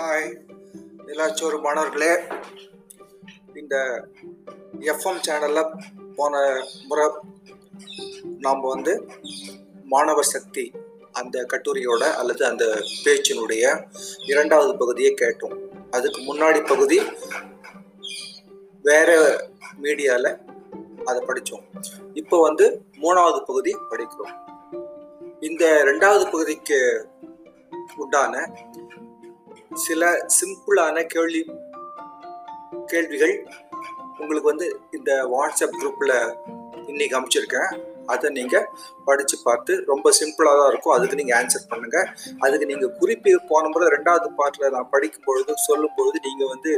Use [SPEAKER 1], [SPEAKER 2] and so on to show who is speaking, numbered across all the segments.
[SPEAKER 1] Hi நிலாச்சோறு மாணவர்களே. இந்த FM சேனலில் போன முறை நாம் வந்து மாணவர் சக்தி அந்த கட்டுரையோட அல்லது அந்த பேச்சினுடைய இரண்டாவது பகுதியை கேட்டோம். அதுக்கு முன்னாடி பகுதி வேற மீடியாவில் அதை படித்தோம் இப்போ வந்து மூணாவது பகுதி படிக்கிறோம். இந்த ரெண்டாவது பகுதிக்கு உண்டான சில சிம்பிளான கேள்வி கேள்விகள் உங்களுக்கு வந்து இந்த வாட்ஸ்அப் குரூப்பில் இன்னைக்கு அமைச்சிருக்கேன். அதை நீங்கள் படித்து பார்த்து ரொம்ப சிம்பிளாக தான் இருக்கும். அதுக்கு நீங்கள் ஆன்சர் பண்ணுங்கள் அதுக்கு நீங்கள் குறிப்பு போன முறை ரெண்டாவது பாட்டில் நான் படிக்கும் பொழுது சொல்லும் பொழுது நீங்கள் வந்து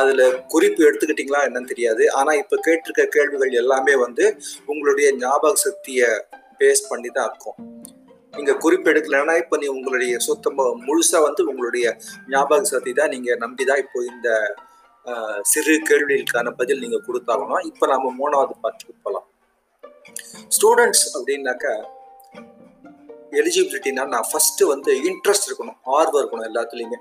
[SPEAKER 1] அதில் குறிப்பு எடுத்துக்கிட்டீங்களா என்னன்னு தெரியாது. ஆனால் இப்போ கேட்டிருக்க கேள்விகள் எல்லாமே வந்து உங்களுடைய ஞாபக சக்தியை பேஸ் பண்ணி தான் இருக்கும். நீங்க குறிப்பெடுக்கலைன்னா இப்ப இப்போ நீ உங்களுடைய சுத்தமா முழுசா வந்து உங்களுடைய ஞாபக சக்தி தான் நீங்க நம்பி தான் இப்போ இந்த சிறு கேள்விகளுக்கான பதில் நீங்க கொடுத்தாகணும். இப்போ நாம மூணாவது பாட்டுக்கு போகலாம் ஸ்டூடெண்ட்ஸ் அப்படின்னாக்கா எலிஜிபிலிட்டினா நான் ஃபர்ஸ்ட் வந்து இன்ட்ரெஸ்ட் இருக்கணும். ஆர்வம் இருக்கணும் எல்லாத்துலேயுமே.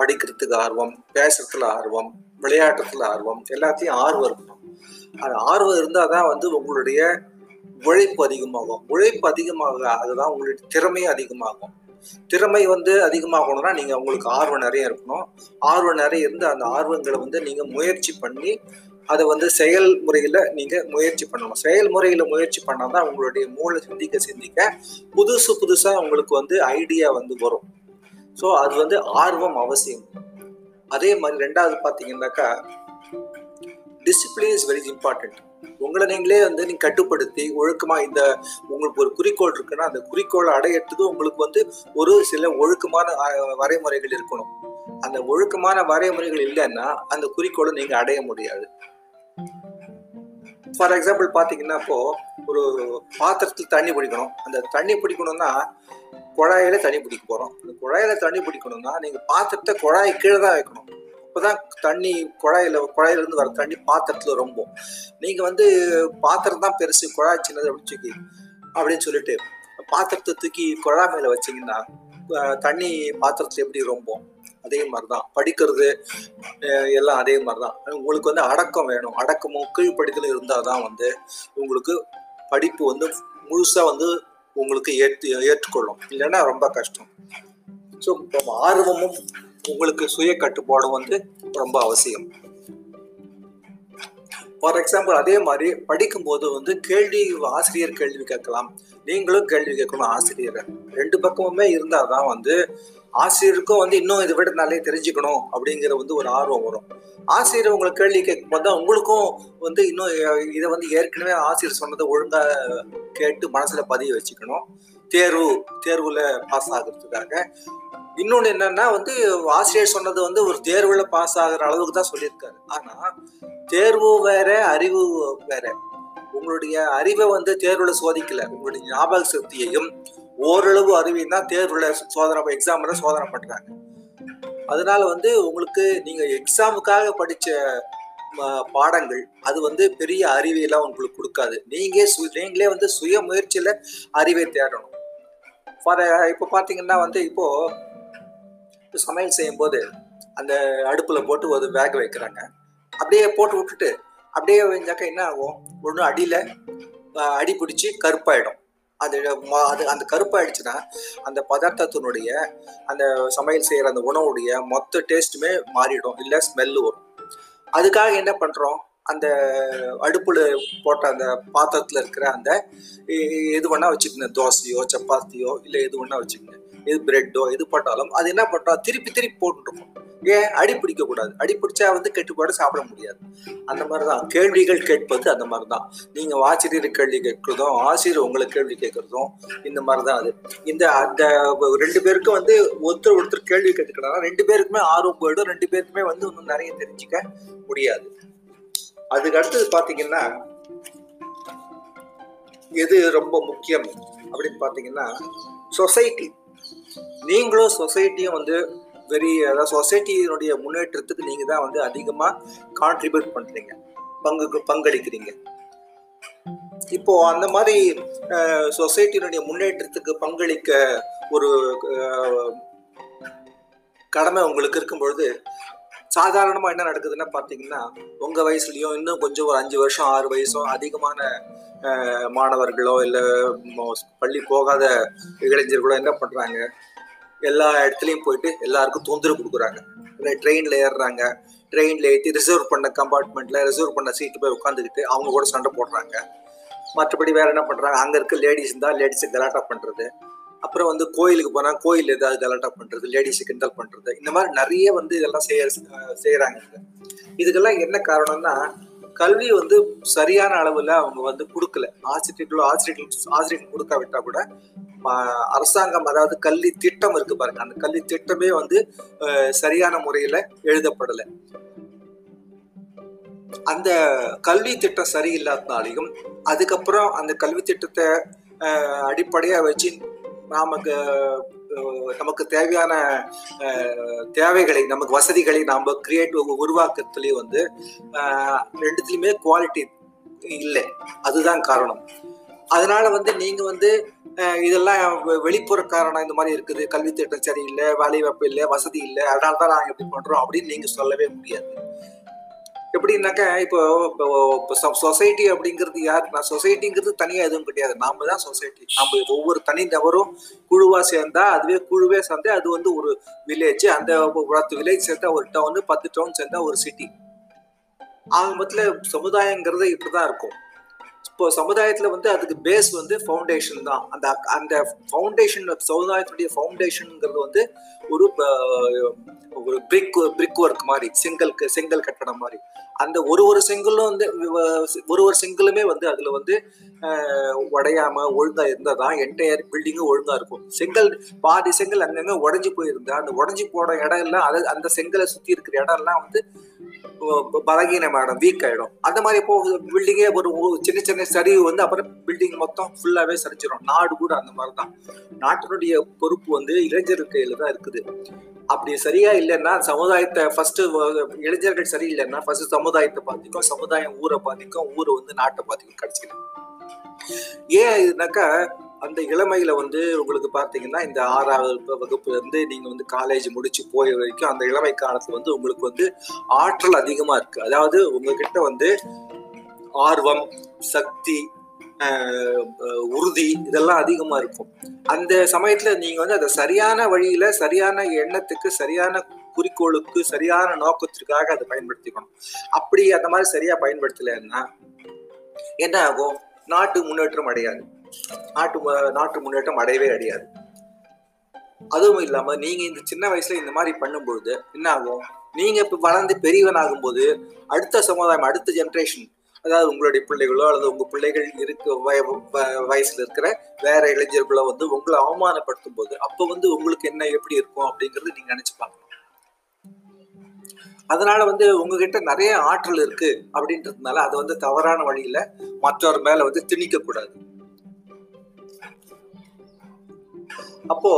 [SPEAKER 1] படிக்கிறதுக்கு ஆர்வம் பேசுறதுல ஆர்வம் விளையாட்டுறதுல ஆர்வம் எல்லாத்தையும் ஆர்வம் இருக்கணும். அது ஆர்வம் இருந்தால் தான் வந்து உங்களுடைய உழைப்பு அதிகமாகும். உழைப்பு அதிகமாக அதுதான் உங்களுடைய திறமையும் அதிகமாகும். திறமை வந்து அதிகமாகணும்னா நீங்க உங்களுக்கு ஆர்வம் நிறைய இருக்கணும். ஆர்வம் நிறைய இருந்து அந்த ஆர்வங்களை வந்து நீங்க முயற்சி பண்ணி அதை வந்து செயல்முறையில நீங்க முயற்சி பண்ணணும். செயல்முறையில முயற்சி பண்ணாதான் உங்களுடைய மூளை சிந்திக்க சிந்திக்க புதுசு புதுசா உங்களுக்கு வந்து ஐடியா வந்து வரும். ஸோ அது வந்து ஆர்வம் அவசியம். அதே மாதிரி ரெண்டாவது பார்த்தீங்கன்னாக்கா டிசிப்ளின் இஸ் வெரி இம்பார்ட்டன்ட் உங்களை நீங்களே வந்து நீங்க கட்டுப்படுத்தி ஒழுக்கமா இந்த உங்களுக்கு ஒரு குறிக்கோள் இருக்குன்னா அந்த குறிக்கோளை அடையட்டது உங்களுக்கு வந்து ஒரு சில ஒழுக்கமான வரைமுறைகள் இருக்கணும். அந்த ஒழுக்கமான வரைமுறைகள் இல்லைன்னா அந்த குறிக்கோளை நீங்க அடைய முடியாது. ஃபார் எக்ஸாம்பிள் பார்த்தீங்கன்னா இப்போ ஒரு பாத்திரத்தில் தண்ணி பிடிக்கணும். அந்த தண்ணி பிடிக்கணும்னா குழாயில தண்ணி பிடிக்க போறோம். அந்த குழாயில தண்ணி பிடிக்கணும்னா நீங்க பாத்திரத்தை குழாய் கீழே தான் வைக்கணும். இப்போதான் தண்ணி குழாயில குழாயில இருந்து வர தண்ணி பாத்திரத்துல ரொம்ப. நீங்க வந்து பாத்திரம் தான் பெருசு குழாய் சின்னது அப்படின்னு அப்படின்னு சொல்லிட்டு பாத்திரத்தை தூக்கி குழா மேல வச்சீங்கன்னா தண்ணி பாத்திரத்துல எப்படி ரொம்பும் அதே மாதிரிதான். படிக்கிறது எல்லாம் அதே மாதிரிதான். உங்களுக்கு வந்து அடக்கம் வேணும். அடக்கமும் கீழ்ப்படிதலும் இருந்தால் தான் வந்து உங்களுக்கு படிப்பு வந்து முழுசா வந்து உங்களுக்கு ஏற்று ஏற்றுக்கொள்ளும். இல்லைன்னா ரொம்ப கஷ்டம். ஸோ ஆர்வமும் உங்களுக்கு சுய கட்டுப்பாடு வந்து ரொம்ப அவசியம். ஃபார் எக்ஸாம்பிள் அதே மாதிரி படிக்கும்போது வந்து கேள்வி ஆசிரியர் கேள்வி கேட்கலாம். நீங்களும் கேள்வி கேட்கணும் ஆசிரியரை. ரெண்டு பக்கமுமே இருந்தால் தான் வந்து ஆசிரியருக்கும் வந்து இன்னும் இதை விட நல்லா தெரிஞ்சுக்கணும் அப்படிங்கிற வந்து ஒரு ஆர்வம் வரும். ஆசிரியர் உங்களுக்கு கேள்வி கேட்கும்போது தான் உங்களுக்கும் வந்து இன்னும் இதை வந்து ஏற்கனவே ஆசிரியர் சொன்னதை ஒழுங்காக கேட்டு மனசில் பதிய வச்சுக்கணும். தேர்வு தேர்வில் பாஸ் ஆகுறதுக்காக. இன்னொன்று என்னன்னா வந்து ஆசிரியர் சொன்னது வந்து ஒரு தேர்வுல பாஸ் ஆகிற அளவுக்கு தான் சொல்லியிருக்காரு. ஆனா தேர்வு வேற அறிவு வேற. உங்களுடைய அறிவை வந்து தேர்வுல சோதிக்கல. உங்களுடைய ஞாபக சக்தியையும் ஓரளவு அறிவையும் தான் தேர்வுல சோதனை எக்ஸாம்ல சோதனை பண்றாங்க. அதனால வந்து உங்களுக்கு நீங்க எக்ஸாமுக்காக படிச்ச பாடங்கள் அது வந்து பெரிய அறிவியெல்லாம் உங்களுக்கு கொடுக்காது. நீங்க சு- நீங்களே வந்து சுய முயற்சியில அறிவை தேடணும். ஃபார் இப்போ பார்த்தீங்கன்னா வந்து இப்போது சமையல் செய்யும்போது அந்த அடுப்பில் போட்டு ஒரு வேக வைக்கிறாங்க. அப்படியே போட்டு விட்டுட்டு அப்படியே வைஞ்சாக்கா என்ன ஆகும்? ஒன்று அடியில் அடி பிடிச்சி கருப்பாயிடும். அது அது அந்த கருப்பாயிடுச்சுன்னா அந்த பதார்த்தத்தினுடைய அந்த சமையல் செய்கிற அந்த உணவுடைய மொத்த டேஸ்ட்டுமே மாறிடும். இல்லை ஸ்மெல்லு வரும். அதுக்காக என்ன பண்ணுறோம் அந்த அடுப்புல போட்ட அந்த பாத்திரத்தில் இருக்கிற அந்த எது வேணா வச்சுக்கங்க. தோசையோ சப்பாத்தியோ இல்லை எது வேணா வச்சுக்கங்க. எது பிரெட்டோ எது போட்டாலும் அது என்ன பண்ணுறோம் திருப்பி திருப்பி போட்டுருக்கோம். ஏன்? அடி பிடிக்க கூடாது அடி பிடிச்சா வந்து கெட்டுப்பாடு சாப்பிட முடியாது. அந்த மாதிரி தான் கேள்விகள் கேட்பது அந்த மாதிரி தான் நீங்கள் ஆசிரியர் கேள்வி கேட்கறதும் ஆசிரியர் உங்களை கேள்வி கேட்கறதும் இந்த மாதிரி தான் அது. இந்த அந்த ரெண்டு பேருக்கும் வந்து ஒருத்தர் ஒருத்தர் கேள்வி கேட்டுக்கலாம் ரெண்டு பேருக்குமே ஆர்வம் போயிடும். ரெண்டு பேருக்குமே வந்து இன்னும் நிறைய தெரிஞ்சுக்க முடியாது. அதுக்கு அடுத்தது பார்த்தீங்கன்னா எது ரொம்ப முக்கியம் அப்படின்னு பார்த்தீங்கன்னா சொசைட்டி நீங்களும் சொசைட்டியும் வந்து வெரி அதாவது சொசைட்டியினுடைய முன்னேற்றத்துக்கு நீங்கள் தான் வந்து அதிகமாக கான்ட்ரிபியூட் பண்ணுறீங்க பங்கு பங்களிக்கிறீங்க. இப்போ அந்த மாதிரி சொசைட்டியினுடைய முன்னேற்றத்துக்கு பங்களிக்க ஒரு கடமை உங்களுக்கு இருக்கும் பொழுது சாதாரணமாக என்ன நடக்குதுன்னா பார்த்தீங்கன்னா உங்கள் வயசுலேயும் இன்னும் கொஞ்சம் ஒரு அஞ்சு வருஷம் ஆறு வயசோ அதிகமான மாணவர்களோ இல்லை பள்ளி போகாத இளைஞர்களோ என்ன பண்ணுறாங்க எல்லா இடத்துலையும் போயிட்டு எல்லாருக்கும் தொந்தரவு கொடுக்குறாங்க. ட்ரெயினில் ஏறுறாங்க. ட்ரெயினில் ஏற்றி ரிசர்வ் பண்ண கம்பார்ட்மெண்ட்டில் ரிசர்வ் பண்ண சீட்டு போய் உட்காந்துக்கிட்டு அவங்க கூட சண்டை போடுறாங்க. மற்றபடி வேற என்ன பண்ணுறாங்க அங்கே இருக்க லேடிஸ் இருந்தால் லேடிஸை கலாட்டா பண்ணுறது அப்புறம் வந்து கோயிலுக்கு போனால் கோயில் ஏதாவது கலாட்டா பண்ணுறது லேடிஸ் கிண்டல் பண்ணுறது இந்த மாதிரி நிறைய வந்து இதெல்லாம் செய்ய செய்கிறாங்க இதுக்கெல்லாம் என்ன காரணம்னா கல்வி வந்து சரியான அளவில் அவங்க வந்து கொடுக்கல. ஆசிரியர்களோ ஆசிரியர்கள் ஆசிரியர்கள் கொடுக்காவிட்டா கூட அரசாங்கம் அதாவது கல்வி திட்டம் இருக்கு பாருங்க. அந்த கல்வி திட்டமே வந்து சரியான முறையில் எழுதப்படலை. அந்த கல்வி திட்டம் சரியில்லாதனாலையும் அதுக்கப்புறம் அந்த கல்வி திட்டத்தை அடிப்படையா வச்சு நமக்கு நமக்கு தேவையான தேவைகளை நமக்கு வசதிகளை நாம் கிரியேட் உருவாக்கத்துலேயும் வந்து ரெண்டுத்துலையுமே குவாலிட்டி இல்லை. அதுதான் காரணம். அதனால வந்து நீங்க வந்து இதெல்லாம் வெளிப்புற காரணம் இந்த மாதிரி இருக்குது. கல்வி திட்டம் சரியில்லை வேலை வாய்ப்பு இல்லை வசதி இல்லை அதனால தான் நாங்கள் எப்படி பண்றோம் அப்படின்னு நீங்க சொல்லவே முடியாது. எப்படின்னாக்கா இப்போ இப்போ சொசைட்டி அப்படிங்கிறது யார் நான் சொசைட்டிங்கிறது தனியாக எதுவும் கிடையாது. நாம தான் சொசைட்டி நம்ம ஒவ்வொரு தனி நபரும் குழுவாக சேர்ந்தா அதுவே குழுவே சேர்ந்து அது வந்து ஒரு வில்லேஜ் அந்த பத்து வில்லேஜ் சேர்ந்தா ஒரு டவுன் பத்து டவுன் சேர்ந்தா ஒரு சிட்டி ஆக மொத்தத்தில் சமுதாயங்கிறது இப்படிதான் இருக்கும். இப்போ சமுதாயத்துல வந்து அதுக்கு பேஸ் வந்து ஃபவுண்டேஷன் தான். அந்த அந்த ஃபவுண்டேஷன் சமுதாயத்துடைய ஃபவுண்டேஷனுங்கிறது வந்து ஒரு ப- ஒரு பிரிக் பிரிக் ஒர்க் மாதிரி செங்கல் செங்கல் கட்டடம் மாதிரி. அந்த ஒரு ஒரு செங்கலும் வந்து ஒரு ஒரு செங்கலுமே வந்து அதுல வந்து உடையாம ஒழுங்கா இருந்தா தான் என்டையர் பில்டிங்கும் ஒழுங்கா இருக்கும். செங்கல் பாதி செங்கல் அங்கங்க உடஞ்சி போயிருந்தா அந்த உடஞ்சி போன இடம் எல்லாம் அது அந்த செங்கலை சுத்தி இருக்கிற இடம் எல்லாம் வந்து பலகீனமாயிடும் வீக் ஆகிடும் அந்த மாதிரி இப்போ பில்டிங்கே ஒரு சின்ன சின்ன சரிவு வந்து அப்புறம் பில்டிங் மொத்தம் ஃபுல்லாகவே சரிச்சிடும் நாடு கூட அந்த மாதிரி தான் நாட்டினுடைய பொறுப்பு வந்து இளைஞர்கள் கையில் தான் இருக்குது. அப்படி சரியா இல்லைன்னா சமுதாயத்தை ஃபர்ஸ்ட் இளைஞர்கள் சரியில்லைன்னா ஃபர்ஸ்ட் சமுதாயத்தை பாதிக்கும் சமுதாயம் ஊரை பாதிக்கும் ஊரை வந்து நாட்டை பாதிக்கும் கிடைச்சிக்கலாம் ஏன் இதுனாக்கா அந்த இளமையில வந்து உங்களுக்கு பார்த்தீங்கன்னா இந்த ஆறாவது வகுப்புல இருந்து நீங்க வந்து காலேஜ் முடிச்சு போய் வரைக்கும் அந்த இளமை காலத்துல வந்து உங்களுக்கு வந்து ஆற்றல் அதிகமா இருக்கு. அதாவது உங்ககிட்ட வந்து ஆர்வம் சக்தி உறுதி இதெல்லாம் அதிகமா இருக்கும். அந்த சமயத்துல நீங்க வந்து அதை சரியான வழியில சரியான எண்ணத்துக்கு சரியான குறிக்கோளுக்கு சரியான நோக்கத்திற்காக அதை பயன்படுத்திக்கணும். அப்படி அந்த மாதிரி சரியா பயன்படுத்தலைன்னா என்ன ஆகும்? நாட்டு முன்னேற்றம் அடையாது. நாட்டு மு- நாட்டு முன்னேற்றம் அடையவே அடையாது. அதுவும் இல்லாம நீங்க இந்த சின்ன வயசுல இந்த மாதிரி பண்ணும்பொழுது என்ன ஆகும்? நீங்க இப்ப வளர்ந்து பெரியவன் ஆகும்போது அடுத்த சமுதாயம் அடுத்த ஜென்ரேஷன் அதாவது உங்களுடைய பிள்ளைகளோ அல்லது உங்க பிள்ளைகள் இருக்க வய வயசுல இருக்கிற வேற இளைஞர்களோ வந்து உங்களை அவமானப்படுத்தும் போது அப்ப வந்து உங்களுக்கு என்ன எப்படி இருக்கும் அப்படிங்கறது நீங்க நினைச்சு பாக்கணும் அதனால வந்து உங்ககிட்ட நிறைய ஆற்றல் இருக்கு அப்படின்றதுனால அதை வந்து தவறான வழியில மற்றவர் மேல வந்து திணிக்க கூடாது. அப்போ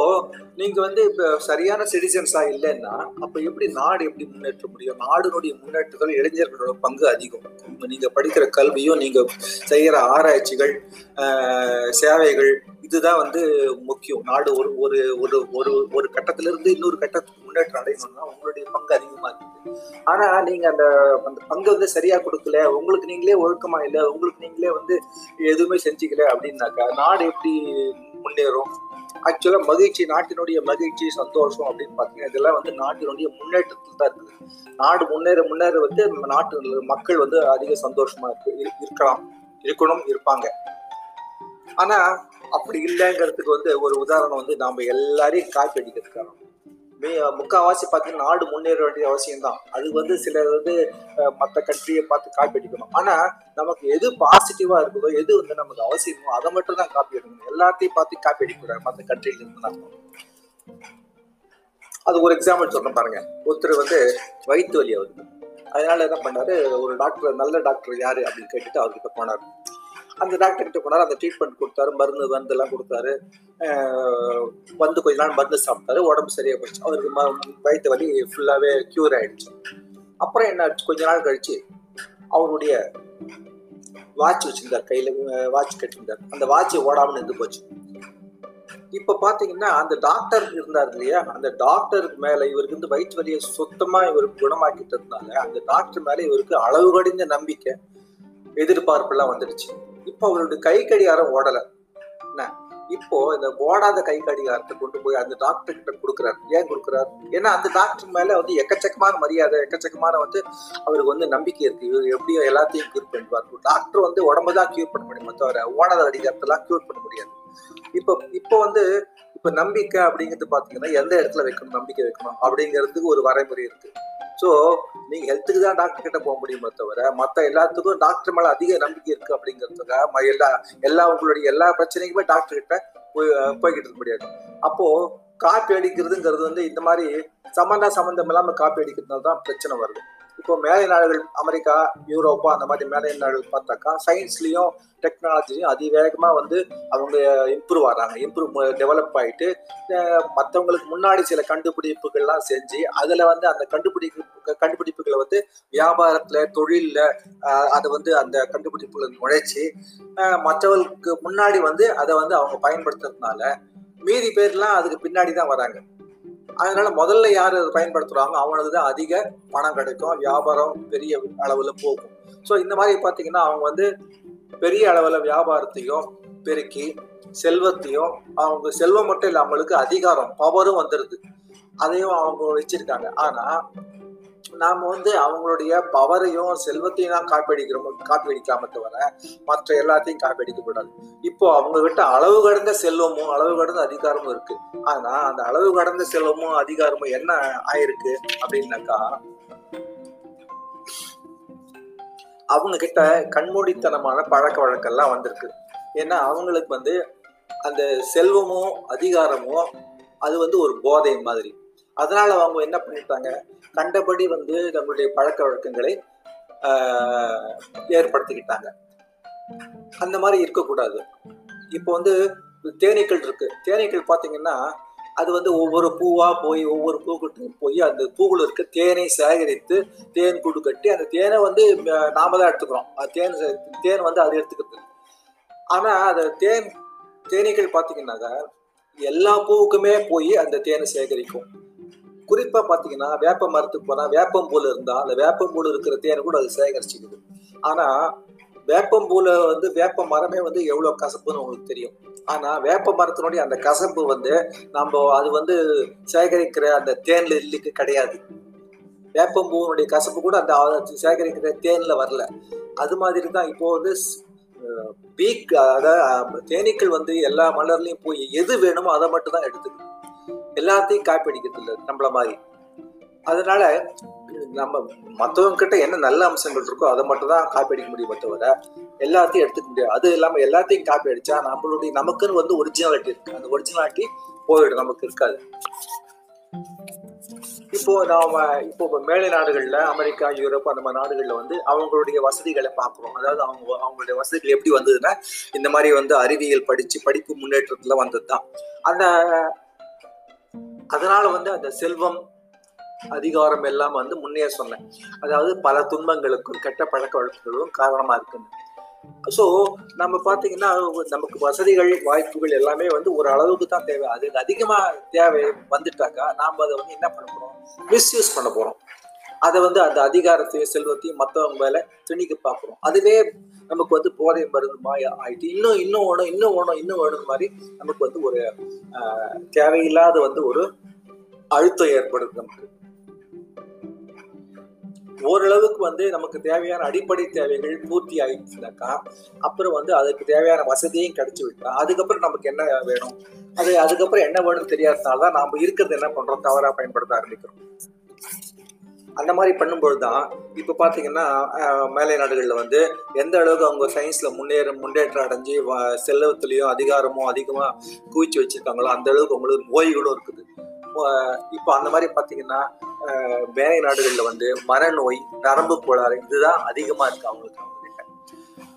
[SPEAKER 1] நீங்க வந்து இப்ப சரியான சிட்டிசன்ஸா இல்லைன்னா அப்ப எப்படி நாடு எப்படி முன்னேற்ற முடியும்? நாடுனுடைய முன்னேற்றத்தில் இளைஞர்களோட பங்கு அதிகம். நீங்க படிக்கிற கல்வியும் நீங்க செய்யற ஆராய்ச்சிகள் சேவைகள் இதுதான் வந்து முக்கியம். நாடு ஒரு ஒரு ஒரு ஒரு ஒரு கட்டத்துல இருந்து இன்னொரு கட்டத்துக்கு முன்னேற்றம் அடையணும்னா உங்களுடைய பங்கு அதிகமா இருக்குது ஆனா நீங்க அந்த அந்த பங்கு வந்து சரியா கொடுக்கல உங்களுக்கு நீங்களே ஒழுக்கமா இல்லை உங்களுக்கு நீங்களே வந்து எதுவுமே செஞ்சுக்கல அப்படின்னாக்கா நாடு எப்படி முன்னேறும்? ஆக்சுவலா மகிழ்ச்சி நாட்டினுடைய மகிழ்ச்சி சந்தோஷம் அப்படின்னு பாத்தீங்கன்னா இதெல்லாம் வந்து நாட்டினுடைய முன்னேற்றத்தில் தான் இருக்குது. நாடு முன்னேற முன்னேற வந்து நம்ம நாட்டு மக்கள் வந்து அதிக சந்தோஷமா இருக்கு இருக்கலாம் இருக்கணும் இருப்பாங்க. ஆனா அப்படி இல்லைங்கிறதுக்கு வந்து ஒரு உதாரணம் வந்து நாம எல்லாரையும் காப்பி அடிக்கிறதுக்கான முக்கால்வாசி பார்த்தீங்கன்னா நாடு முன்னேற வேண்டிய அவசியம் தான் அது வந்து சிலர் வந்து மற்ற கண்ட்ரியை பார்த்து காப்பி அடிக்கணும். ஆனா நமக்கு எது பாசிட்டிவா இருக்குதோ எது வந்து நமக்கு அவசியமோ அதை மட்டும் தான் காப்பி எடுக்கணும். எல்லாத்தையும் பார்த்து காப்பி அடிக்கூடாது மற்ற கண்ட்ரியில இருந்து அது ஒரு எக்ஸாம்பிள் சொல்றேன் பாருங்க. ஒருத்தர் வந்து வயிற்று வலி அவருக்கு அதனால என்ன பண்ணாரு ஒரு டாக்டர் நல்ல டாக்டர் யாரு அப்படின்னு கேட்டுட்டு அவர்கிட்ட போனார். அந்த டாக்டர் கிட்ட போனார் அந்த ட்ரீட்மெண்ட் கொடுத்தாரு மருந்து மருந்து எல்லாம் கொடுத்தாரு. வந்து கொஞ்ச நாள் மருந்து சாப்பிட்டாரு உடம்பு சரியா போச்சு. அவருக்கு ம- வயிற்று வலி ஃபுல்லாவே கியூர் ஆயிடுச்சு. அப்புறம் என்ன ஆச்சு? கொஞ்ச நாள் கழிச்சு அவருடைய வாட்ச் வச்சிருந்தார் கையில வாட்ச் கட்டியிருந்தார். அந்த வாட்ச் ஓடாமல் நின்று போச்சு. இப்ப பாத்தீங்கன்னா அந்த டாக்டர் இருந்தார் இல்லையா? அந்த டாக்டருக்கு மேல இவருக்கு வந்து வயிற்று வலியை சுத்தமா இவருக்கு குணமாக்கிட்டதுனால அந்த டாக்டர் மேல இவருக்கு அளவு கடிந்த நம்பிக்கை எதிர்பார்ப்பு எல்லாம் வந்துடுச்சு. இப்போ அவருடைய கை கடிகாரம் ஓடலை. என்ன? இப்போ இந்த ஓடாத கை கடிகாரத்தை கொண்டு போய் அந்த டாக்டர் கிட்ட கொடுக்குறாரு. ஏன் கொடுக்குறாரு? ஏன்னா அந்த டாக்டர் மேல வந்து எக்கச்சக்கமான மரியாதை எக்கச்சக்கமான வந்து அவருக்கு வந்து நம்பிக்கை இருக்கு. இவர் எப்படியோ எல்லாத்தையும் கியூர் பண்ணுவார் டாக்டர் வந்து உடம்பு தான் கியூர் பண்ண முடியும் தவிர ஓடாத கடிகாரத்தெல்லாம் கியூர் பண்ண முடியாது. இப்போ இப்போ வந்து இப்போ நம்பிக்கை அப்படிங்கிறது பார்த்தீங்கன்னா எந்த இடத்துல வைக்கணும்? நம்பிக்கை வைக்கணும். அப்படிங்கிறதுக்கு ஒரு வரைமுறை இருக்கு. ஸோ நீங்க ஹெல்த்துக்கு தான் டாக்டர் கிட்ட போக முடியுமே தவிர மற்ற எல்லாத்துக்கும் டாக்டர் மேல அதிக நம்பிக்கை இருக்கு அப்படிங்கிறதுக்காக ம- எல்லா எல்லா உங்களுடைய எல்லா பிரச்சனைக்குமே டாக்டர் கிட்ட போய் போய்கிட்டு இருக்க முடியாது. அப்போ காப்பி அடிக்கிறதுங்கிறது வந்து இந்த மாதிரி சம்மந்தா சம்மந்தம் இல்லாம காப்பி அடிக்கிறதுனால தான் பிரச்சனை வருது. இப்போ மேலை நாடுகள் அமெரிக்கா யூரோப்பா அந்த மாதிரி மேலை நாடுகள் பார்த்தாக்கா சயின்ஸ்லயும் டெக்னாலஜிலையும் அதிவேகமா வந்து அவங்க இம்ப்ரூவ் ஆகிறாங்க இம்ப்ரூவ் டெவலப் ஆயிட்டு மற்றவங்களுக்கு முன்னாடி சில கண்டுபிடிப்புகள்லாம் செஞ்சு அதுல வந்து அந்த கண்டுபிடிப்பு கண்டுபிடிப்புகளை வந்து வியாபாரத்துல தொழிலில் அதை வந்து அந்த கண்டுபிடிப்புகளை நுழைச்சி மற்றவர்களுக்கு முன்னாடி வந்து அதை வந்து அவங்க பயன்படுத்துறதுனால மீதி பேர்லாம் அதுக்கு பின்னாடி தான் வராங்க. அதனால முதல்ல யார் அதை பயன்படுத்துகிறாங்க அவங்களுக்கு தான் அதிக பணம் கிடைக்கும். வியாபாரம் பெரிய அளவில் போகும். ஸோ இந்த மாதிரி பார்த்தீங்கன்னா அவங்க வந்து பெரிய அளவில் வியாபாரத்தையும் பெருக்கி செல்வத்தையும் அவங்க செல்வம் மட்டும் இல்லை அவங்களுக்கு அதிகாரம் பவரும் வந்துடுது அதையும் அவங்க வச்சிருக்காங்க. ஆனால் நாம வந்து அவங்களுடைய பவரையும் செல்வத்தையும் தான் காப்பி அடிக்கிறோம் தவிர மற்ற எல்லாத்தையும் காப்பி கூடாது. இப்போ அவங்க கிட்ட அளவு கடந்த செல்வமும் அளவு கடந்த அதிகாரமும் இருக்கு. ஆனா அந்த அளவு கடந்த செல்வமும் அதிகாரமும் என்ன ஆயிருக்கு அப்படின்னாக்கா அவங்க கிட்ட கண்மூடித்தனமான பழக்க வழக்கெல்லாம் வந்திருக்கு. ஏன்னா அவங்களுக்கு வந்து அந்த செல்வமும் அதிகாரமும் அது வந்து ஒரு போதை மாதிரி. அதனால அவங்க என்ன பண்ணிட்டாங்க? கண்டபடி வந்து தங்களுடைய பழக்க வழக்கங்களை ஏற்படுத்திக்கிட்டாங்க. அந்த மாதிரி இருக்கக்கூடாது. இப்போ வந்து தேனீக்கள் இருக்கு. தேனீக்கள் பார்த்தீங்கன்னா அது வந்து ஒவ்வொரு பூவா போய் ஒவ்வொரு பூக்கிட்ட போய் அந்த பூக்குள் இருக்க தேனை சேகரித்து தேன் கூடு கட்டி அந்த தேனை வந்து நாம தான் எடுத்துக்கிறோம். அது தேன் தேன் வந்து அது எடுத்துக்கிறது. ஆனா அந்த தேன் தேனீக்கள் பார்த்தீங்கன்னாக்கா எல்லா பூவுக்குமே போய் அந்த தேனை சேகரிக்கும். குறிப்பா பாத்தீங்கன்னா வேப்ப மரத்துக்கு போனா வேப்பம்பூல இருந்தா அந்த வேப்பம்பூல இருக்கிற தேனை கூட அது சேகரிச்சுக்குது. ஆனா வேப்பம்பூல வந்து வேப்ப மரமே வந்து எவ்வளவு கசப்புன்னு உங்களுக்கு தெரியும். ஆனா வேப்ப மரத்தினுடைய அந்த கசப்பு வந்து நம்ம அது வந்து சேகரிக்கிற அந்த தேன்ல இல்லுக்கு கிடையாது. வேப்பம்பூனுடைய கசப்பு கூட அந்த சேகரிக்கிற தேன்ல வரல. அது மாதிரி தான் இப்போ வந்து பீக் அதாவது தேனீக்கள் வந்து எல்லா மலர்லையும் போய் எது வேணுமோ அதை மட்டும் தான் எடுத்துக்குது. எல்லாத்தையும் காப்பி அடிக்கிறது இல்லை நம்மள மாதிரி. அதனால நம்ம மற்றவங்க கிட்ட என்ன நல்ல அம்சங்கள் இருக்கோ அதை மட்டும் தான் காப்பி அடிக்க முடியுமே தவிர எல்லாத்தையும் எடுத்துக்க முடியாது. அது இல்லாம எல்லாத்தையும் காப்பி அடிச்சா நம்மளுடைய நமக்குன்னு வந்து ஒரிஜினாலிட்டி இருக்கு. அந்த ஒரிஜினாலிட்டி போயிடும் நமக்கு இருக்காது. இப்போ நாம இப்போ மேலை நாடுகள்ல அமெரிக்கா யூரோப் அந்த மாதிரி நாடுகள்ல வந்து அவங்களுடைய வசதிகளை பார்க்குறோம். அதாவது அவங்க அவங்களுடைய வசதிகள் எப்படி வந்ததுன்னா இந்த மாதிரி வந்து அறிவியல் படிச்சு படிப்பு முன்னேற்றத்துல வந்ததுதான். அந்த அதனால வந்து அந்த செல்வம் அதிகாரம் எல்லாம் வந்து முன்னே சொன்னேன். அதாவது பல துன்பங்களுக்கும் கெட்ட பழக்க வழக்கங்களும் காரணமா இருக்குன்னு. ஸோ நம்ம பார்த்தீங்கன்னா நமக்கு வசதிகள் வாய்ப்புகள் எல்லாமே வந்து ஒரு அளவுக்கு தான் தேவை. அது அதிகமா தேவை வந்துட்டாக்கா நாம் அதை வந்து என்ன பண்ண போறோம்? மிஸ்யூஸ் பண்ண போறோம். அதை வந்து அந்த அதிகாரத்தையும் செல்வத்தையும் மற்றவங்க மேல திணிக்க பார்க்குறோம். அதுவே நமக்கு வந்து போதை மருந்து மாய ஆயிட்டு இன்னும் இன்னும் வேணும் இன்னும் வேணும் இன்னும் வேணும் மாதிரி நமக்கு வந்து ஒரு ஆஹ், தேவையில்லாத வந்து ஒரு அழுத்தம் ஏற்படுது நமக்கு. ஓரளவுக்கு வந்து நமக்கு தேவையான அடிப்படை தேவைகள் பூர்த்தி ஆயிடுச்சுனாக்கா அப்புறம் வந்து அதுக்கு தேவையான வசதியும் கிடைச்சி விட்டா அதுக்கப்புறம் நமக்கு என்ன வேணும்? அது அதுக்கப்புறம் என்ன வேணும்னு தெரியாததுனால தான் நாம இருக்கிறது என்ன பண்றோம்? தவறா பயன்படுத்த ஆரம்பிக்கிறோம். அந்த மாதிரி பண்ணும்பொழுது தான் இப்போ பார்த்தீங்கன்னா மேலை நாடுகளில் வந்து எந்த அளவுக்கு அவங்க சயின்ஸில் முன்னேற முன்னேற்றம் அடைஞ்சு வ- செல்வத்திலையும் அதிகாரமும் அதிகமாக குவிச்சு வச்சிருக்காங்களோ அந்த அளவுக்கு அவங்களுக்கு நோய்களும் இருக்குது. இப்போ அந்த மாதிரி பார்த்தீங்கன்னா மேலை நாடுகளில் வந்து மரநோய் நரம்பு கோளாறு இதுதான் அதிகமாக இருக்குது அவங்களுக்கு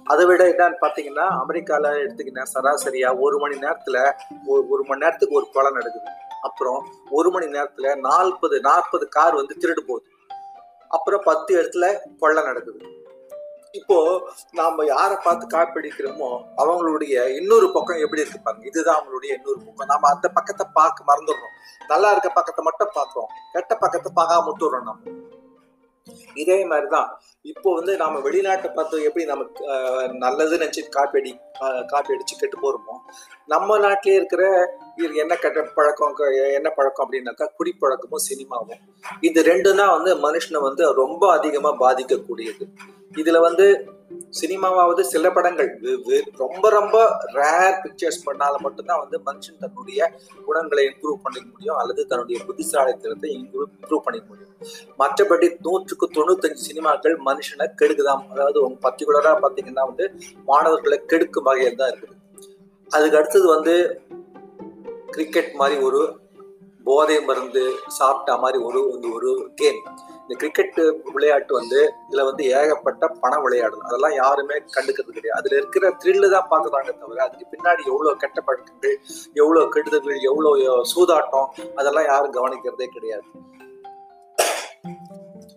[SPEAKER 1] அதை விட என்னன்னு பார்த்தீங்கன்னா அமெரிக்காவில் எடுத்துக்கிட்டேன் சராசரியாக ஒரு மணி நேரத்தில் ஒரு ஒரு மணி நேரத்துக்கு ஒரு கொலை நடக்குது. அப்புறம் ஒரு மணி நேரத்தில் நாற்பது நாற்பது கார் வந்து திருடு போகுது. அப்புறம் பத்து இடத்துல கொள்ளை நடக்குது. இப்போ நாம யாரை பார்த்து காப்பிடிக்கிறோமோ அவங்களுடைய இன்னொரு பக்கம் எப்படி இருக்கு பாருங்க. இதுதான் அவங்களுடைய இன்னொரு பக்கம். நாம அந்த பக்கத்தை பார்க்க மறந்துடுறோம். நல்லா இருக்க பக்கத்தை மட்டும் பார்க்குறோம். கெட்ட பக்கத்தை பார்க்காம விட்டுறோம் நம்ம இதே மாதிரிதான். இப்போ வந்து நாம வெளிநாட்டை பார்த்து எப்படி நமக்கு நல்லதுன்னு நினைச்சு காப்பி அடி காப்பி அடிச்சு கெட்டு போறோமோ நம்ம நாட்டிலே இருக்கிற இது என்ன கெட்ட பழக்கம் என்ன பழக்கம் அப்படின்னாக்கா குடிப்பழக்கமும் சினிமாவும். இது ரெண்டு தான் வந்து மனுஷனை வந்து ரொம்ப அதிகமாக பாதிக்கக்கூடியது. இதில் வந்து சினிமாவாவது சில படங்கள் ரொம்ப ரொம்ப ரேர் பிக்சர்ஸ் பண்ணால மட்டும்தான் வந்து மனுஷன் தன்னுடைய குணங்களை இம்ப்ரூவ் பண்ணிக்க முடியும் அல்லது தன்னுடைய புத்திசாலித்தனத்தை இம்ப்ரூவ் இம்ப்ரூவ் பண்ணிக்க முடியும். மற்றபடி நூற்றுக்கு தொண்ணூத்தஞ்சு சினிமாக்கள் மனுஷனை கெடுக்குதாம். அதாவது உங்க பர்டிகுலரா பாத்தீங்கன்னா வந்து மாணவர்களை கெடுக்கும் வகையில் தான் இருக்குது. அதுக்கு அடுத்தது வந்து கிரிக்கெட் மாதிரி ஒரு போதை மருந்து சாப்பிட்ட மாதிரி ஒரு வந்து ஒரு கேம் இந்த கிரிக்கெட் விளையாட்டு வந்து இதுல வந்து ஏகப்பட்ட பண விளையாடுது அதெல்லாம் யாருமே கண்டுக்கிறது கிடையாது. அதுல இருக்கிற த்ரில்லு தான் பார்க்குறாங்க தவிர அதுக்கு பின்னாடி எவ்வளோ கெட்ட பழக்கங்கள் எவ்வளோ கெடுதல்கள் எவ்வளோ சூதாட்டம் அதெல்லாம் யாரும் கவனிக்கிறதே கிடையாது.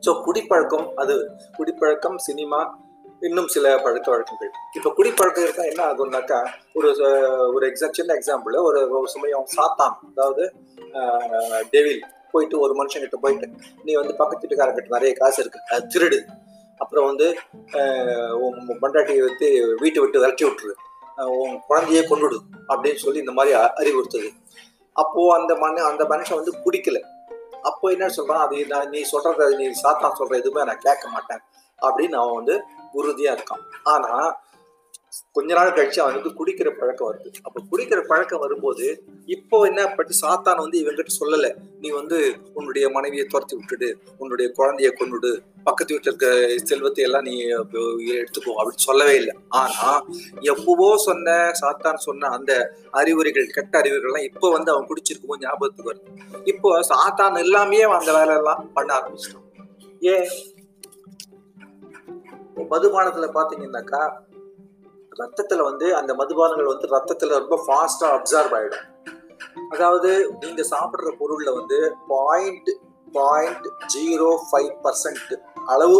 [SPEAKER 1] ஸோ குடிப்பழக்கம் அது குடிப்பழக்கம் சினிமா இன்னும் சில பழக்க வழக்கங்கள். இப்போ குடிப்பழக்கம் இருந்தால் என்ன ஆகும்னாக்கா ஒரு ஒரு எக்ஸாம் சின்ன எக்ஸாம்பிள் ஒரு ஒரு சமயம் சாத்தான். அதாவது டெவில் போயிட்டு ஒரு மனுஷங்கிட்ட போயிட்டு நீ வந்து பக்கத்து வீட்டுக்காரங்கிட்ட நிறைய காசு இருக்கு அது திருடு. அப்புறம் வந்து உன் பொண்டாட்டியை வந்து வீட்டை விட்டு விரட்டி விட்டுரு. உன் குழந்தையே கொண்டுடு அப்படின்னு சொல்லி இந்த மாதிரி அறிவுறுத்தது அறிவுறுத்துது. அப்போ அந்த மனு அந்த மனுஷன் வந்து குடிக்கல. அப்போ என்ன சொல்றான்? அது நான் நீ சொல்றத நீ சாத்தான் சொல்ற எதுவுமே நான் கேட்க மாட்டேன். அப்படின்னு அவன் வந்து உறுதியா இருக்கான். ஆனா கொஞ்ச நாள் கழிச்சு அவனுக்கு குடிக்கிற பழக்கம் வருது. அப்ப குடிக்கிற பழக்கம் வரும்போது இப்போ என்ன பட்டு சாத்தான் வந்து இவங்கிட்ட சொல்லல. நீ வந்து உன்னுடைய மனைவியை துரத்தி விட்டுடு உன்னுடைய குழந்தைய கொண்டுடு பக்கத்து வீட்டில் இருக்க செல்வத்தை எல்லாம் நீ எடுத்துக்கோ அப்படின்னு சொல்லவே இல்லை. ஆனா எப்பவோ சொன்ன சாத்தான் சொன்ன அந்த அறிவுரைகள் கெட்ட அறிவுரைகள்லாம் இப்போ வந்து அவன் குடிச்சிருக்குமோ ஞாபகத்துக்கு வருது. இப்போ சாத்தான் எல்லாமே அந்த வேலையெல்லாம் பண்ண ஆரம்பிச்சிட்டான். ஏன்? மதுபானத்துல பாத்தீங்கன்னாக்கா ரத்தத்துல வந்து அந்த மதுபானங்கள் வந்து ரத்தத்துல ரொம்ப ஃபாஸ்டா அப்சர்வ் ஆயிடும். அதாவது நீங்க சாப்பிடுற பொருள்ல வந்து point point zero five percent அளவு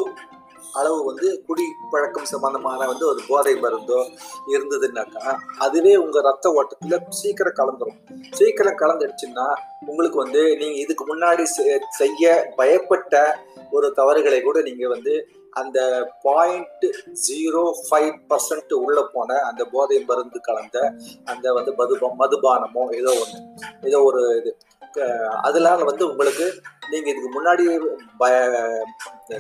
[SPEAKER 1] அளவு வந்து குடி பழக்கம் சம்பந்தமான வந்து ஒரு போதை மருந்தோ இருந்ததுன்னாக்கா அதுவே உங்க ரத்த ஓட்டத்துல சீக்கிரம் கலந்துரும். சீக்கிரம் கலந்துடுச்சுன்னா உங்களுக்கு வந்து நீங்க இதுக்கு முன்னாடி செய்ய பயப்பட்ட ஒரு தவறுகளை கூட நீங்க வந்து அந்த பாயிண்ட் ஜீரோ ஃபைவ் பர்சன்ட் உள்ள போன அந்த போதை மருந்து கலந்த அந்த வந்து மது மதுபானமோ ஏதோ ஒன்று ஏதோ ஒரு இது. அதனால வந்து உங்களுக்கு நீங்க இதுக்கு முன்னாடி பய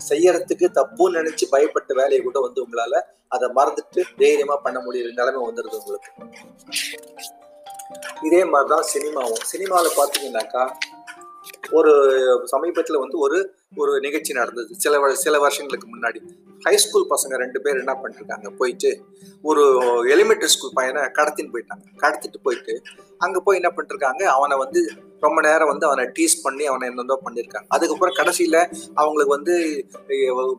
[SPEAKER 1] செய்யறதுக்கு தப்புன்னு நினைச்சு பயப்பட்ட வேலையை கூட வந்து உங்களால அதை மறந்துட்டு தைரியமா பண்ண முடியுற நிலைமை வந்துடுது உங்களுக்கு. இதே மாதிரிதான் சினிமாவும். சினிமாவில் பார்த்தீங்கன்னாக்கா ஒரு சமீபத்தில் வந்து ஒரு ஒரு நிகழ்ச்சி நடந்தது. சில வ- சில வருஷங்களுக்கு முன்னாடி. ஹை ஸ்கூல் பசங்க ரெண்டு பேர் என்ன பண்ணிருக்காங்க? போயிட்டு ஒரு எலிமெண்டரி ஸ்கூல் பையனை கடத்தின்னு போயிட்டாங்க. கடத்திட்டு போயிட்டு அங்கே போய் என்ன பண்ணிருக்காங்க? அவனை வந்து ரொம்ப நேரம் வந்து அவனை டீஸ் பண்ணி அவனை என்னென்னோ பண்ணியிருக்காங்க அதுக்கப்புறம் கடைசியில் அவங்களுக்கு வந்து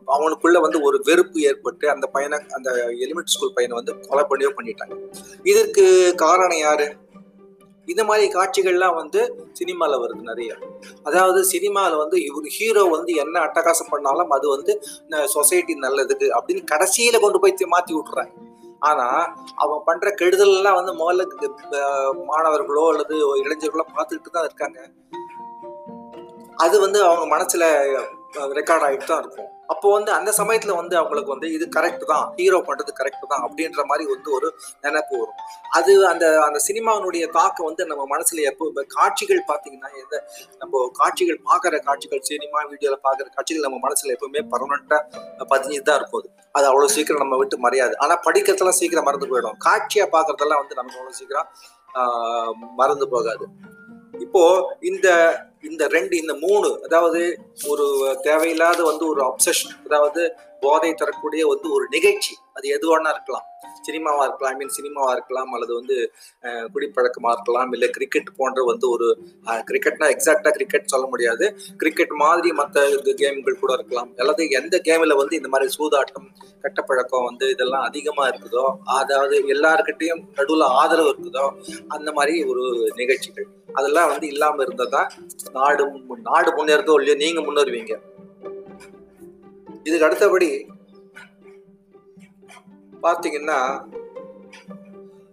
[SPEAKER 1] அவனுக்குள்ள வந்து ஒரு வெறுப்பு ஏற்பட்டு அந்த பையனை அந்த எலிமெண்டரி ஸ்கூல் பையனை வந்து கொலை பண்ணியோ பண்ணிட்டாங்க. இதற்கு காரணம் யாரு? இந்த மாதிரி காட்சிகள்லாம் வந்து சினிமாவில் வருது நிறைய. அதாவது சினிமாவில் வந்து இவர் ஹீரோ வந்து என்ன அட்டகாசம் பண்ணாலும் அது வந்து சொசைட்டி நல்லதுக்கு அப்படின்னு கடைசியில் கொண்டு போய் மாற்றி விட்றாங்க விட்டுறாங்க ஆனா அவன் பண்ணுற கெடுதல்லாம் வந்து முதல்ல மாணவர்களோ அல்லது இளைஞர்களோ பார்த்துக்கிட்டு தான் இருக்காங்க. அது வந்து அவங்க மனசுல ரெக்கார்ட் ஆகிட்டு தான் இருக்கும். அப்போ வந்து அந்த சமயத்துல வந்து அவங்களுக்கு வந்து இது கரெக்ட் தான் ஹீரோ பண்றது கரெக்ட் தான் அப்படின்ற மாதிரி வந்து ஒரு நினைப்பு வரும். அது அந்த அந்த சினிமாவினுடைய தாக்கம் வந்து நம்ம மனசுல எப்போ இப்ப காட்சிகள் பார்த்தீங்கன்னா எந்த நம்ம காட்சிகள் பார்க்குற காட்சிகள் சினிமா வீடியோல பார்க்குற காட்சிகள் நம்ம மனசுல எப்பவுமே பர்மனண்டா பதிஞ்சு தான் இருக்கும் அது. அது அவ்வளவு சீக்கிரம் நம்ம விட்டு மறையாது. ஆனா படிக்கிறதெல்லாம் சீக்கிரம் மறந்து போயிடும். காட்சியா பார்க்குறதெல்லாம் வந்து நமக்கு அவ்வளவு சீக்கிரம் மறந்து போகாது. இப்போ இந்த இந்த ரெண்டு இந்த மூணு அதாவது ஒரு தேவையில்லாத வந்து ஒரு அப்சஷன் அதாவது போதை தரக்கூடிய வந்து ஒரு நிகழ்ச்சி அது எது வேணா இருக்கலாம். சினிமாவா இருக்கலாம் ஐ மீன் சினிமாவா இருக்கலாம் அல்லது வந்து குடிப்பழக்கமா இருக்கலாம் இல்லை கிரிக்கெட் போன்ற வந்து ஒரு கிரிக்கெட்னா எக்ஸாக்டா கிரிக்கெட் சொல்ல முடியாது. கிரிக்கெட் மாதிரி மற்ற கேம்கள் கூட இருக்கலாம். அல்லது எந்த கேமில் வந்து இந்த மாதிரி சூதாட்டம் கெட்டப்பழக்கம் வந்து இதெல்லாம் அதிகமா இருக்குதோ அதாவது எல்லாருக்கிட்டையும் நடுவில் ஆதரவு இருக்குதோ அந்த மாதிரி ஒரு நிகழ்ச்சிகள். அதெல்லாம் வந்து இல்லாம தான் நாடு நாடு முன்னேறதோ இல்லையோ நீங்க முன்னேறுவீங்க. இதுக்கு அடுத்தபடி பார்த்தீங்கன்னா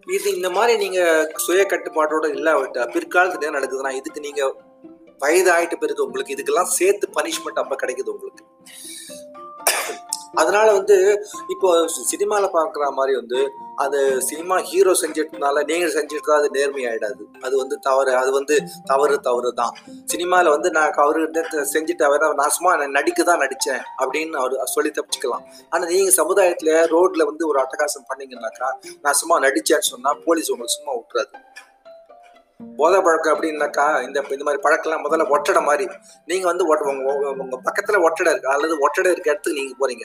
[SPEAKER 1] இது இந்த மாதிரி நீங்க சுய கட்டுப்பாட்டோட இல்லாவிட்டா பிற்காலத்துல என்ன நடக்குதுன்னா இதுக்கு நீங்க வயதாயிட்ட பிறகு உங்களுக்கு இதுக்கெல்லாம் சேர்த்து பனிஷ்மெண்ட் அப்ப கிடைக்குது உங்களுக்கு. அதனால வந்து இப்போ சினிமால பாக்குற மாதிரி வந்து அது சினிமா ஹீரோ செஞ்சிட்டனால நீங்க செஞ்சுட்டு அது நேர்மை ஆயிடாது அது வந்து தவறு அது வந்து தவறு தவறு தான் சினிமால வந்து நான் அவரு செஞ்சுட்டு அவர் நான் சும்மா நடிக்க தான் நடிச்சேன் அப்படின்னு அவர் சொல்லி தப்பிச்சுக்கலாம். ஆனா நீங்க சமுதாயத்துல ரோட்ல வந்து ஒரு அட்டகாசம் பண்ணீங்கன்னாக்கா நான் சும்மா நடிச்சேன்னு சொன்னா போலீஸ் உங்களுக்கு சும்மா விட்டுறாது. போதை பழக்கம் அப்படின்னாக்கா இந்த இந்த மாதிரி பழக்கம்லாம் முதல்ல ஒட்டடை மாதிரி. நீங்க வந்து ஒட்ட- உங்க பக்கத்துல ஒட்டடை இருக்கு அல்லது ஒட்டடை இருக்க இடத்துக்கு நீங்க போறீங்க.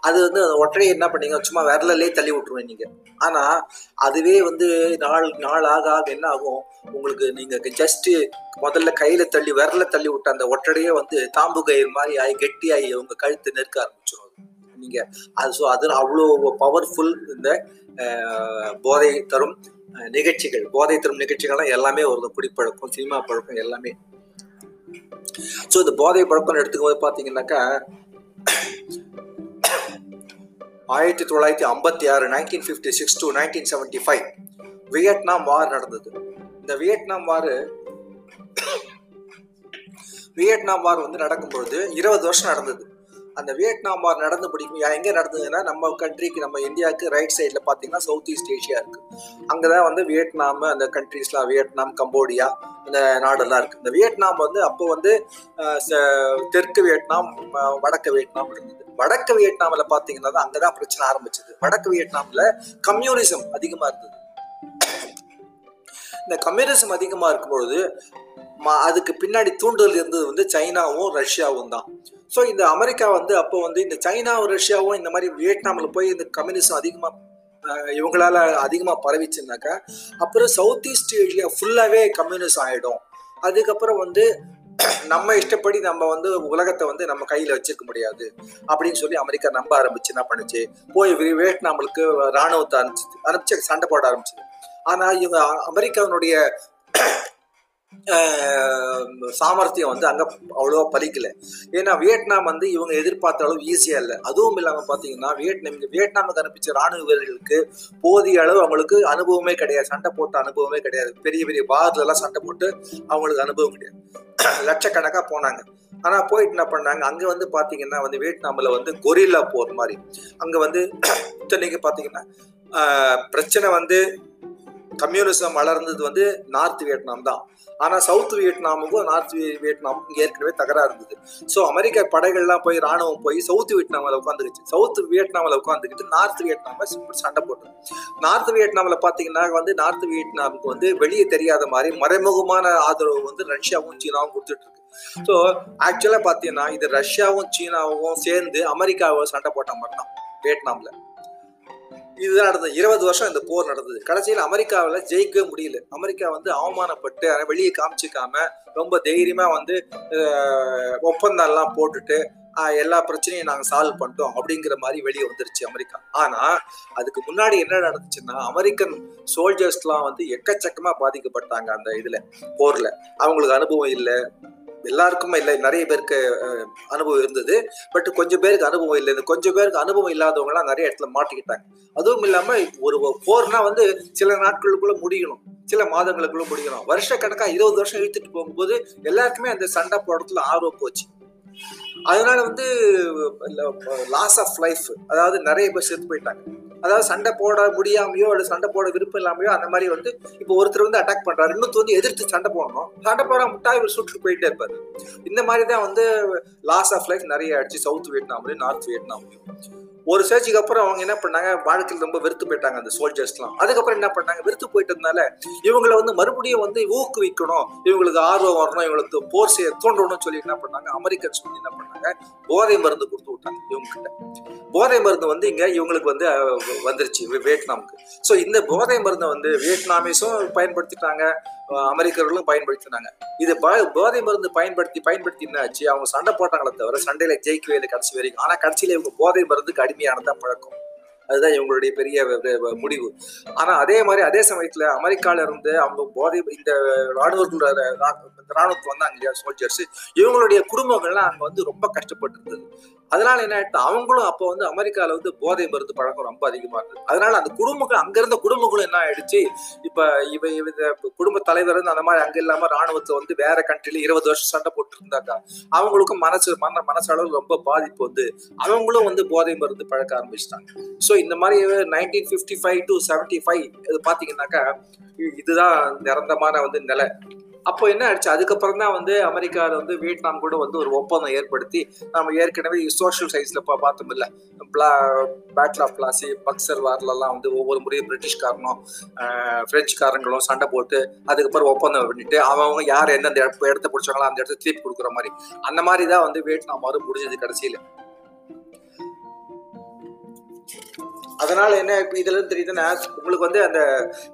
[SPEAKER 1] அது வந்து அந்த ஒட்டடையை என்ன பண்ணீங்க? சும்மா விரலே தள்ளி விட்டுருவேன் நீங்க. ஆனா அதுவே வந்து நாள் நாள் ஆக ஆக என்ன ஆகும்? உங்களுக்கு நீங்க ஜஸ்ட் முதல்ல கையில தள்ளி விரல தள்ளி விட்ட அந்த ஒட்டடையே வந்து தாம்பு கயிறு மாதிரி ஆகி கெட்டியாகி உங்க கழுத்து நெருக்க ஆரம்பிச்சிடும் நீங்கள் நீங்க அது ஸோ அது அவ்வளோ பவர்ஃபுல் இந்த போதை தரும். நிகழ்ச்சிகள் போதை தரும் நிகழ்ச்சிகள்லாம் எல்லாமே வருது குடிப்பழக்கம் சினிமா பழக்கம் எல்லாமே. ஸோ இந்த போதை பழக்கம் எடுத்துக்கும் போது பார்த்தீங்கன்னாக்கா ஆயிரத்தி தொள்ளாயிரத்தி ஐம்பத்தி ஆறு nineteen fifty six to nineteen seventy five Vietnam war நடந்தது. இந்த வியட்நாம் வார் வியட்நாம் வார் வந்து நடக்கும் பொழுது இருபது வருஷம் நடந்தது. அந்த வியட்நாம் வார் நடந்து பிடிக்கும். எங்க நடந்ததுன்னா நம்ம கண்ட்ரிக்கு நம்ம இந்தியாவுக்கு ரைட் சைடில் பார்த்தீங்கன்னா சவுத் ஈஸ்ட் ஏஷியா இருக்கு. அங்கதான் வந்து வியட்நாம் அந்த கண்ட்ரீஸ்லாம் வியட்நாம் கம்போடியா இந்த நாடெல்லாம் இருக்கு. இந்த வியட்நாம் வந்து அப்போ வந்து தெற்கு வியட்நாம் வடக்கு வியட்நாம் இருந்தது. வடக்கு வியட்நாமில் பாத்தீங்கன்னா தான் அங்கதான் பிரச்சனை ஆரம்பிச்சது. வடக்கு வியட்நாம்ல கம்யூனிசம் அதிகமா இருந்தது. இந்த கம்யூனிசம் அதிகமா இருக்கும் பொழுது அதுக்கு பின்னாடி தூண்டுதல் இருந்தது வந்து சைனாவும் ரஷ்யாவும் தான். ஸோ இந்த அமெரிக்கா வந்து அப்போ வந்து இந்த சைனாவும் ரஷ்யாவும் இந்த மாதிரி வியட்நாமில் போய் இந்த கம்யூனிசம் அதிகமாக இவங்களால அதிகமாக பரவிச்சுனாக்கா அப்புறம் சவுத் ஈஸ்ட் ஏஷியா ஃபுல்லாகவே கம்யூனிஸ்ட் ஆகிடும் அதுக்கப்புறம் வந்து நம்ம இஷ்டப்படி நம்ம வந்து உலகத்தை வந்து நம்ம கையில் வச்சிருக்க முடியாது. அப்படின்னு சொல்லி அமெரிக்கா நம்ப ஆரம்பிச்சு என்ன பண்ணுச்சு? போய் வியட்நாமுக்கு ராணுவத்தை அனுப்பிச்சு அனுப்பிச்சு சண்டை போட ஆரம்பிச்சு ஆனால் இவங்க அமெரிக்காவினுடைய சாமர்த்தியம் வந்து அங்க அவ்வளோவா பலிக்கல. ஏன்னா வியட்நாம் வந்து இவங்க எதிர்பார்த்த அளவு ஈஸியா இல்லை. அதுவும் இல்லாம பாத்தீங்கன்னா வியட்நாம் வியட்நாமுக்கு அனுப்பிச்ச ராணுவ வீரர்களுக்கு போதிய அளவு அவங்களுக்கு அனுபவமே கிடையாது. சண்டை போட்ட அனுபவமே கிடையாது. பெரிய பெரிய பார்ல எல்லாம் சண்டை போட்டு அவங்களுக்கு அனுபவம் கிடையாது. லட்சக்கணக்கா போனாங்க. ஆனா போயிட்டு என்ன பண்ணாங்க? அங்க வந்து பாத்தீங்கன்னா வந்து வியட்நாம்ல வந்து கொரில்லா போர் மாதிரி. அங்க வந்து இத்தனைக்கு பாத்தீங்கன்னா பிரச்சனை வந்து கம்யூனிசம் வளர்ந்தது வந்து நார்த் வியட்நாம் தான். ஆனால் சவுத் வியட்நாமுக்கும் நார்த் வி- வியட்நாமுக்கும் ஏற்கனவே தகராறு இருந்தது. ஸோ அமெரிக்க படைகள்லாம் போய் ராணுவம் போய் சவுத் வியட்நாமில் உட்காந்துருச்சு சவுத் வியட்நாமில் உட்காந்துக்கிட்டு நார்த் வியட்நாம சண்டை போட்டது. நார்த் வியட்நாமில் பார்த்தீங்கன்னா வந்து நார்த் வியட்நாமுக்கு வந்து வெளியே தெரியாத மாதிரி மறைமுகமான ஆதரவு வந்து ரஷ்யாவும் சீனாவும் கொடுத்துட்டு இருக்கு ஸோ ஆக்சுவலாக பார்த்தீங்கன்னா இது ரஷ்யாவும் சீனாவும் சேர்ந்து அமெரிக்காவை சண்டை போட்ட மாதிரி தான் வியட்நாமில். இதுதான் நடந்தது. இருபது வருஷம் இந்த போர் நடந்தது. கடைசியில் அமெரிக்காவில் ஜெயிக்கவே முடியல. அமெரிக்கா வந்து அவமானப்பட்டு அதை வெளியே காமிச்சிக்காம ரொம்ப தைரியமா வந்து ஒப்பந்தம்லாம் போட்டுட்டு எல்லா பிரச்சனையும் நாங்கள் சால்வ் பண்ணிட்டோம் அப்படிங்கிற மாதிரி வெளியே வந்துருச்சு அமெரிக்கா. ஆனால் அதுக்கு முன்னாடி என்ன நடந்துச்சுன்னா அமெரிக்கன் சோல்ஜர்ஸ்லாம் வந்து எக்கச்சக்கமாக பாதிக்கப்பட்டாங்க அந்த இதில் போரில். அவங்களுக்கு அனுபவம் இல்லை. எல்லாருக்குமே இல்லை நிறைய பேருக்கு அனுபவம் இருந்தது. பட் கொஞ்சம் பேருக்கு அனுபவம் இல்லை. இந்த கொஞ்சம் பேருக்கு அனுபவம் இல்லாதவங்கலாம் நிறைய இடத்துல மாட்டிக்கிட்டாங்க. அதுவும் இல்லாம ஒரு போர்னா வந்து சில நாட்களுக்குள்ள முடியணும். சில மாதங்களுக்குள்ள முடியணும். வருஷ கணக்கா இருபது வருஷம் இழுத்துட்டு போகும்போது எல்லாருக்குமே அந்த சண்டை போடுறதுல ஆர்வம் போச்சு. அதனால வந்து லாஸ் ஆஃப் லைஃப் அதாவது நிறைய பேர் செத்து போயிட்டாங்க. அதாவது சண்டை போட முடியாமையோ அல்லது சண்டை போட விருப்பம் இல்லாமையோ அந்த மாதிரி வந்து இப்போ ஒருத்தர் வந்து அட்டாக் பண்றாரு. இன்னொருத்தர் வந்து எதிர்த்து சண்டை போடணும். சண்டை போட முட்டா இவர் சுட்டு போயிட்டே இருப்பாரு. இந்த மாதிரி தான் வந்து லாஸ் ஆஃப் லைஃப் நிறைய ஆயிடுச்சு. சவுத் வியட்நாம்லயும் நார்த் வியட்நாம்லயும் ஒரு ஸ்டேஜுக்கு அப்புறம் அவங்க என்ன பண்ணாங்க? வாழ்க்கையில் ரொம்ப வெறுத்து போயிட்டாங்க அந்த சோல்ஜர்ஸ்லாம் அதுக்கப்புறம் என்ன பண்ணாங்க? வெறுத்து போயிட்டதுனால இவங்களை வந்து மறுபடியும் வந்து ஊக்குவிக்கணும். இவங்களுக்கு ஆர்வம் வரணும். இவங்களுக்கு போர் செய்ய தோன்றணும்னு சொல்லி என்ன பண்ணாங்க? அமெரிக்கன்ஸ் வந்து என்ன பண்ணாங்க? போதை மருந்து கொடுத்து விட்டாங்க இவங்க கிட்ட போதை மருந்து வந்து இங்க இவங்களுக்கு வந்து வந்துருச்சு. வியட்நாமுக்கு. ஸோ இந்த போதை மருந்தை வந்து வியட்நாமீஸும் பயன்படுத்திட்டாங்க. அமெரிக்கர்களும் பயன்படுத்தினாங்க. இது ப- போதை மருந்து பயன்படுத்தி பயன்படுத்தி என்ன ஆச்சு அவங்க சண்டை போட்டாங்களே தவிர சண்டையில ஜெயிக்கவே இல்லை கடைசி வரைக்கும். ஆனா கடைசியில இவங்க போதை மருந்துக்கு அடிமையானதான் பழக்கம். அதுதான் இவங்களுடைய பெரிய முடிவு. ஆனா அதே மாதிரி அதே சமயத்துல அமெரிக்கால இருந்து அவங்க போதை இந்த ராணுவர்கள் ராணுவத்துக்கு வந்தாங்க இல்லையா சோல்ஜர்ஸ் இவங்களுடைய குடும்பங்கள்லாம் அங்க வந்து ரொம்ப கஷ்டப்பட்டு இருந்தது அதனால என்ன ஆயிட்டு அவங்களும் அப்போ வந்து அமெரிக்கால வந்து போதை மருந்து பழக்கம் ரொம்ப அதிகமா இருந்தது. அதனால அந்த குடும்பங்கள் அங்க இருந்த குடும்பங்களும் என்ன ஆயிடுச்சு? இப்ப இவ இந்த குடும்ப தலைவர் வந்து அந்த மாதிரி அங்க இல்லாம ராணுவத்தை வந்து வேற கண்ட்ரில இருபது வருஷம் சண்டை போட்டு இருந்தாங்க அவங்களுக்கும் மனசு மன மனசளவு ரொம்ப பாதிப்பு வந்து அவங்களும் வந்து போதை மருந்து பழக்க ஆரம்பிச்சிட்டாங்க. ஸோ இந்த மாதிரி nineteen fifty five to seventy five இது பார்த்தீங்கன்னாக்கா இதுதான் நிரந்தரமான வந்து நிலை. அப்போ என்ன ஆயிடுச்சு? அதுக்கப்புறம் தான் வந்து அமெரிக்காவில் வந்து வியட்நாம் கூட வந்து ஒரு ஒப்பந்தம் ஏற்படுத்தி நம்ம ஏற்கனவே சோஷியல் சைன்ஸில் இப்போ பார்த்தோம் இல்லை பேட்டில் ஆஃப் பிளாசி பக்சர் வார்லெல்லாம் வந்து ஒவ்வொரு முறையும் பிரிட்டிஷ்காரனும் ஃப்ரெஞ்சுக்காரங்களும் பிரெஞ்சுக்காரங்களும் சண்டை போட்டு அதுக்கப்புறம் ஒப்பந்தம் பண்ணிட்டு அவங்க யார் எந்தெந்த இடத்த இடத்த பிடிச்சாங்களோ அந்த இடத்த திருப்பி கொடுக்குற மாதிரி. அந்த மாதிரி தான் வந்து வியட்நாம் வாரம் முடிஞ்சது கடைசியில். அதனால என்ன இப்போ இதுல தெரியுதுன்னா உங்களுக்கு வந்து அந்த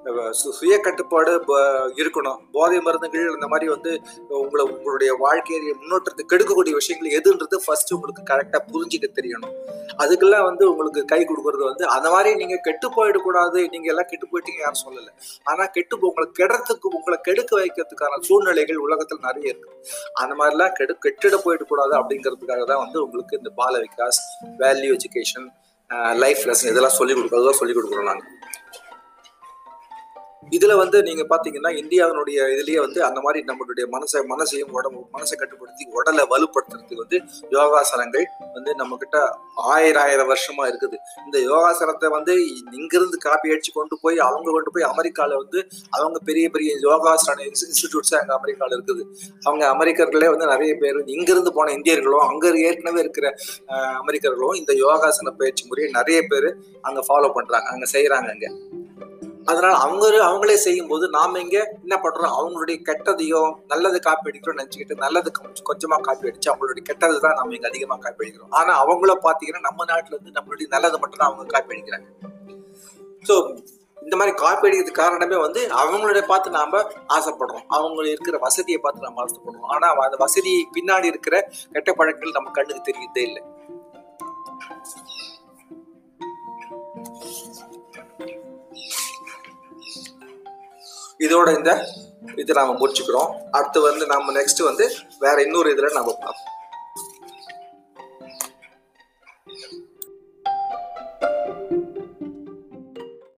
[SPEAKER 1] சு- சுய கட்டுப்பாடு ப- இருக்கணும். போதை மருந்துகள் இந்த மாதிரி வந்து உங்களை உங்களுடைய வாழ்க்கையை முன்னோட்டத்தை கெடுக்கக்கூடிய விஷயங்கள் எதுன்றது ஃபர்ஸ்ட் உங்களுக்கு கரெக்டா புரிஞ்சுக்க தெரியணும். அதுக்கெல்லாம் வந்து உங்களுக்கு கை கொடுக்கறது வந்து அந்த மாதிரி நீங்க கெட்டு போயிடக்கூடாது. நீங்க எல்லாம் கெட்டு போயிட்டீங்க யாரும் சொல்லலை. ஆனா கெட்டு உங்களை கெடுறதுக்கு உங்களை கெடுக்க வைக்கிறதுக்கான சூழ்நிலைகள் உலகத்துல நிறைய இருக்கு. அந்த மாதிரிலாம் கெடு கெட்டிட போயிடக்கூடாது அப்படிங்கிறதுக்காக தான் வந்து உங்களுக்கு இந்த Bala Vikas value education life lesson இதெல்லாம் சொல்லிக் கொடுக்குறதோ சொல்லிக் கொடுக்குறோம் நாங்கள் இதுல வந்து நீங்க பாத்தீங்கன்னா இந்தியாவினுடைய இதுலயே வந்து அந்த மாதிரி நம்மளுடைய மனசை மனசையும் உடம்பு மனசை கட்டுப்படுத்தி உடலை வலுப்படுத்துறதுக்கு வந்து யோகாசனங்கள் வந்து நம்ம கிட்ட ஆயிரம் ஆயிரம் வருஷமா இருக்குது. இந்த யோகாசனத்தை வந்து இங்கிருந்து காப்பி அடிச்சு கொண்டு போய் அவங்க கொண்டு போய் அமெரிக்கால வந்து அவங்க பெரிய பெரிய யோகாசன இன்ஸ்டிடியூட்ஸ் அங்க அமெரிக்கால இருக்குது. அவங்க அமெரிக்கர்களே வந்து நிறைய பேர் இங்கிருந்து போன இந்தியர்களும் அங்க ஏற்கனவே இருக்கிற அமெரிக்கர்களும் இந்த யோகாசன பயிற்சி முறையை நிறைய பேர் அங்க ஃபாலோ பண்றாங்க அங்க செய்யறாங்க அங்க. அதனால அவங்க அவங்களே செய்யும் போது நாம இங்க என்ன பண்றோம்? அவங்களுடைய கெட்டதையோ நல்லது காப்பி அடிக்கிறோம் நினைச்சுக்கிட்டு நல்லது கொஞ்சம் கொஞ்சமா காப்பி அடிச்சு அவங்களுடைய கெட்டது தான் நம்ம இங்க அதிகமா காப்பி அடிக்கிறோம் ஆனா அவங்கள பாத்தீங்கன்னா நம்ம நாட்டுல இருந்து நம்மளுடைய நல்லதை மட்டும் தான் அவங்க காப்பி அடிக்கிறாங்க ஸோ இந்த மாதிரி காப்பி அடிக்கிறது காரணமே வந்து அவங்களுடைய பார்த்து நாம ஆசைப்படுறோம். அவங்க இருக்கிற வசதியை பார்த்து நம்ம ஆசைப்படுறோம். ஆனா அந்த வசதி பின்னாடி இருக்கிற கெட்ட பழக்கங்கள் நம்ம கண்ணுக்கு தெரியுதே இல்லை. இதோட இந்த இதை நாம முடிச்சுக்கிறோம். அடுத்து வந்து நம்ம நெக்ஸ்ட் வந்து வேற இன்னொரு இதில் நம்ம பார்ப்போம்.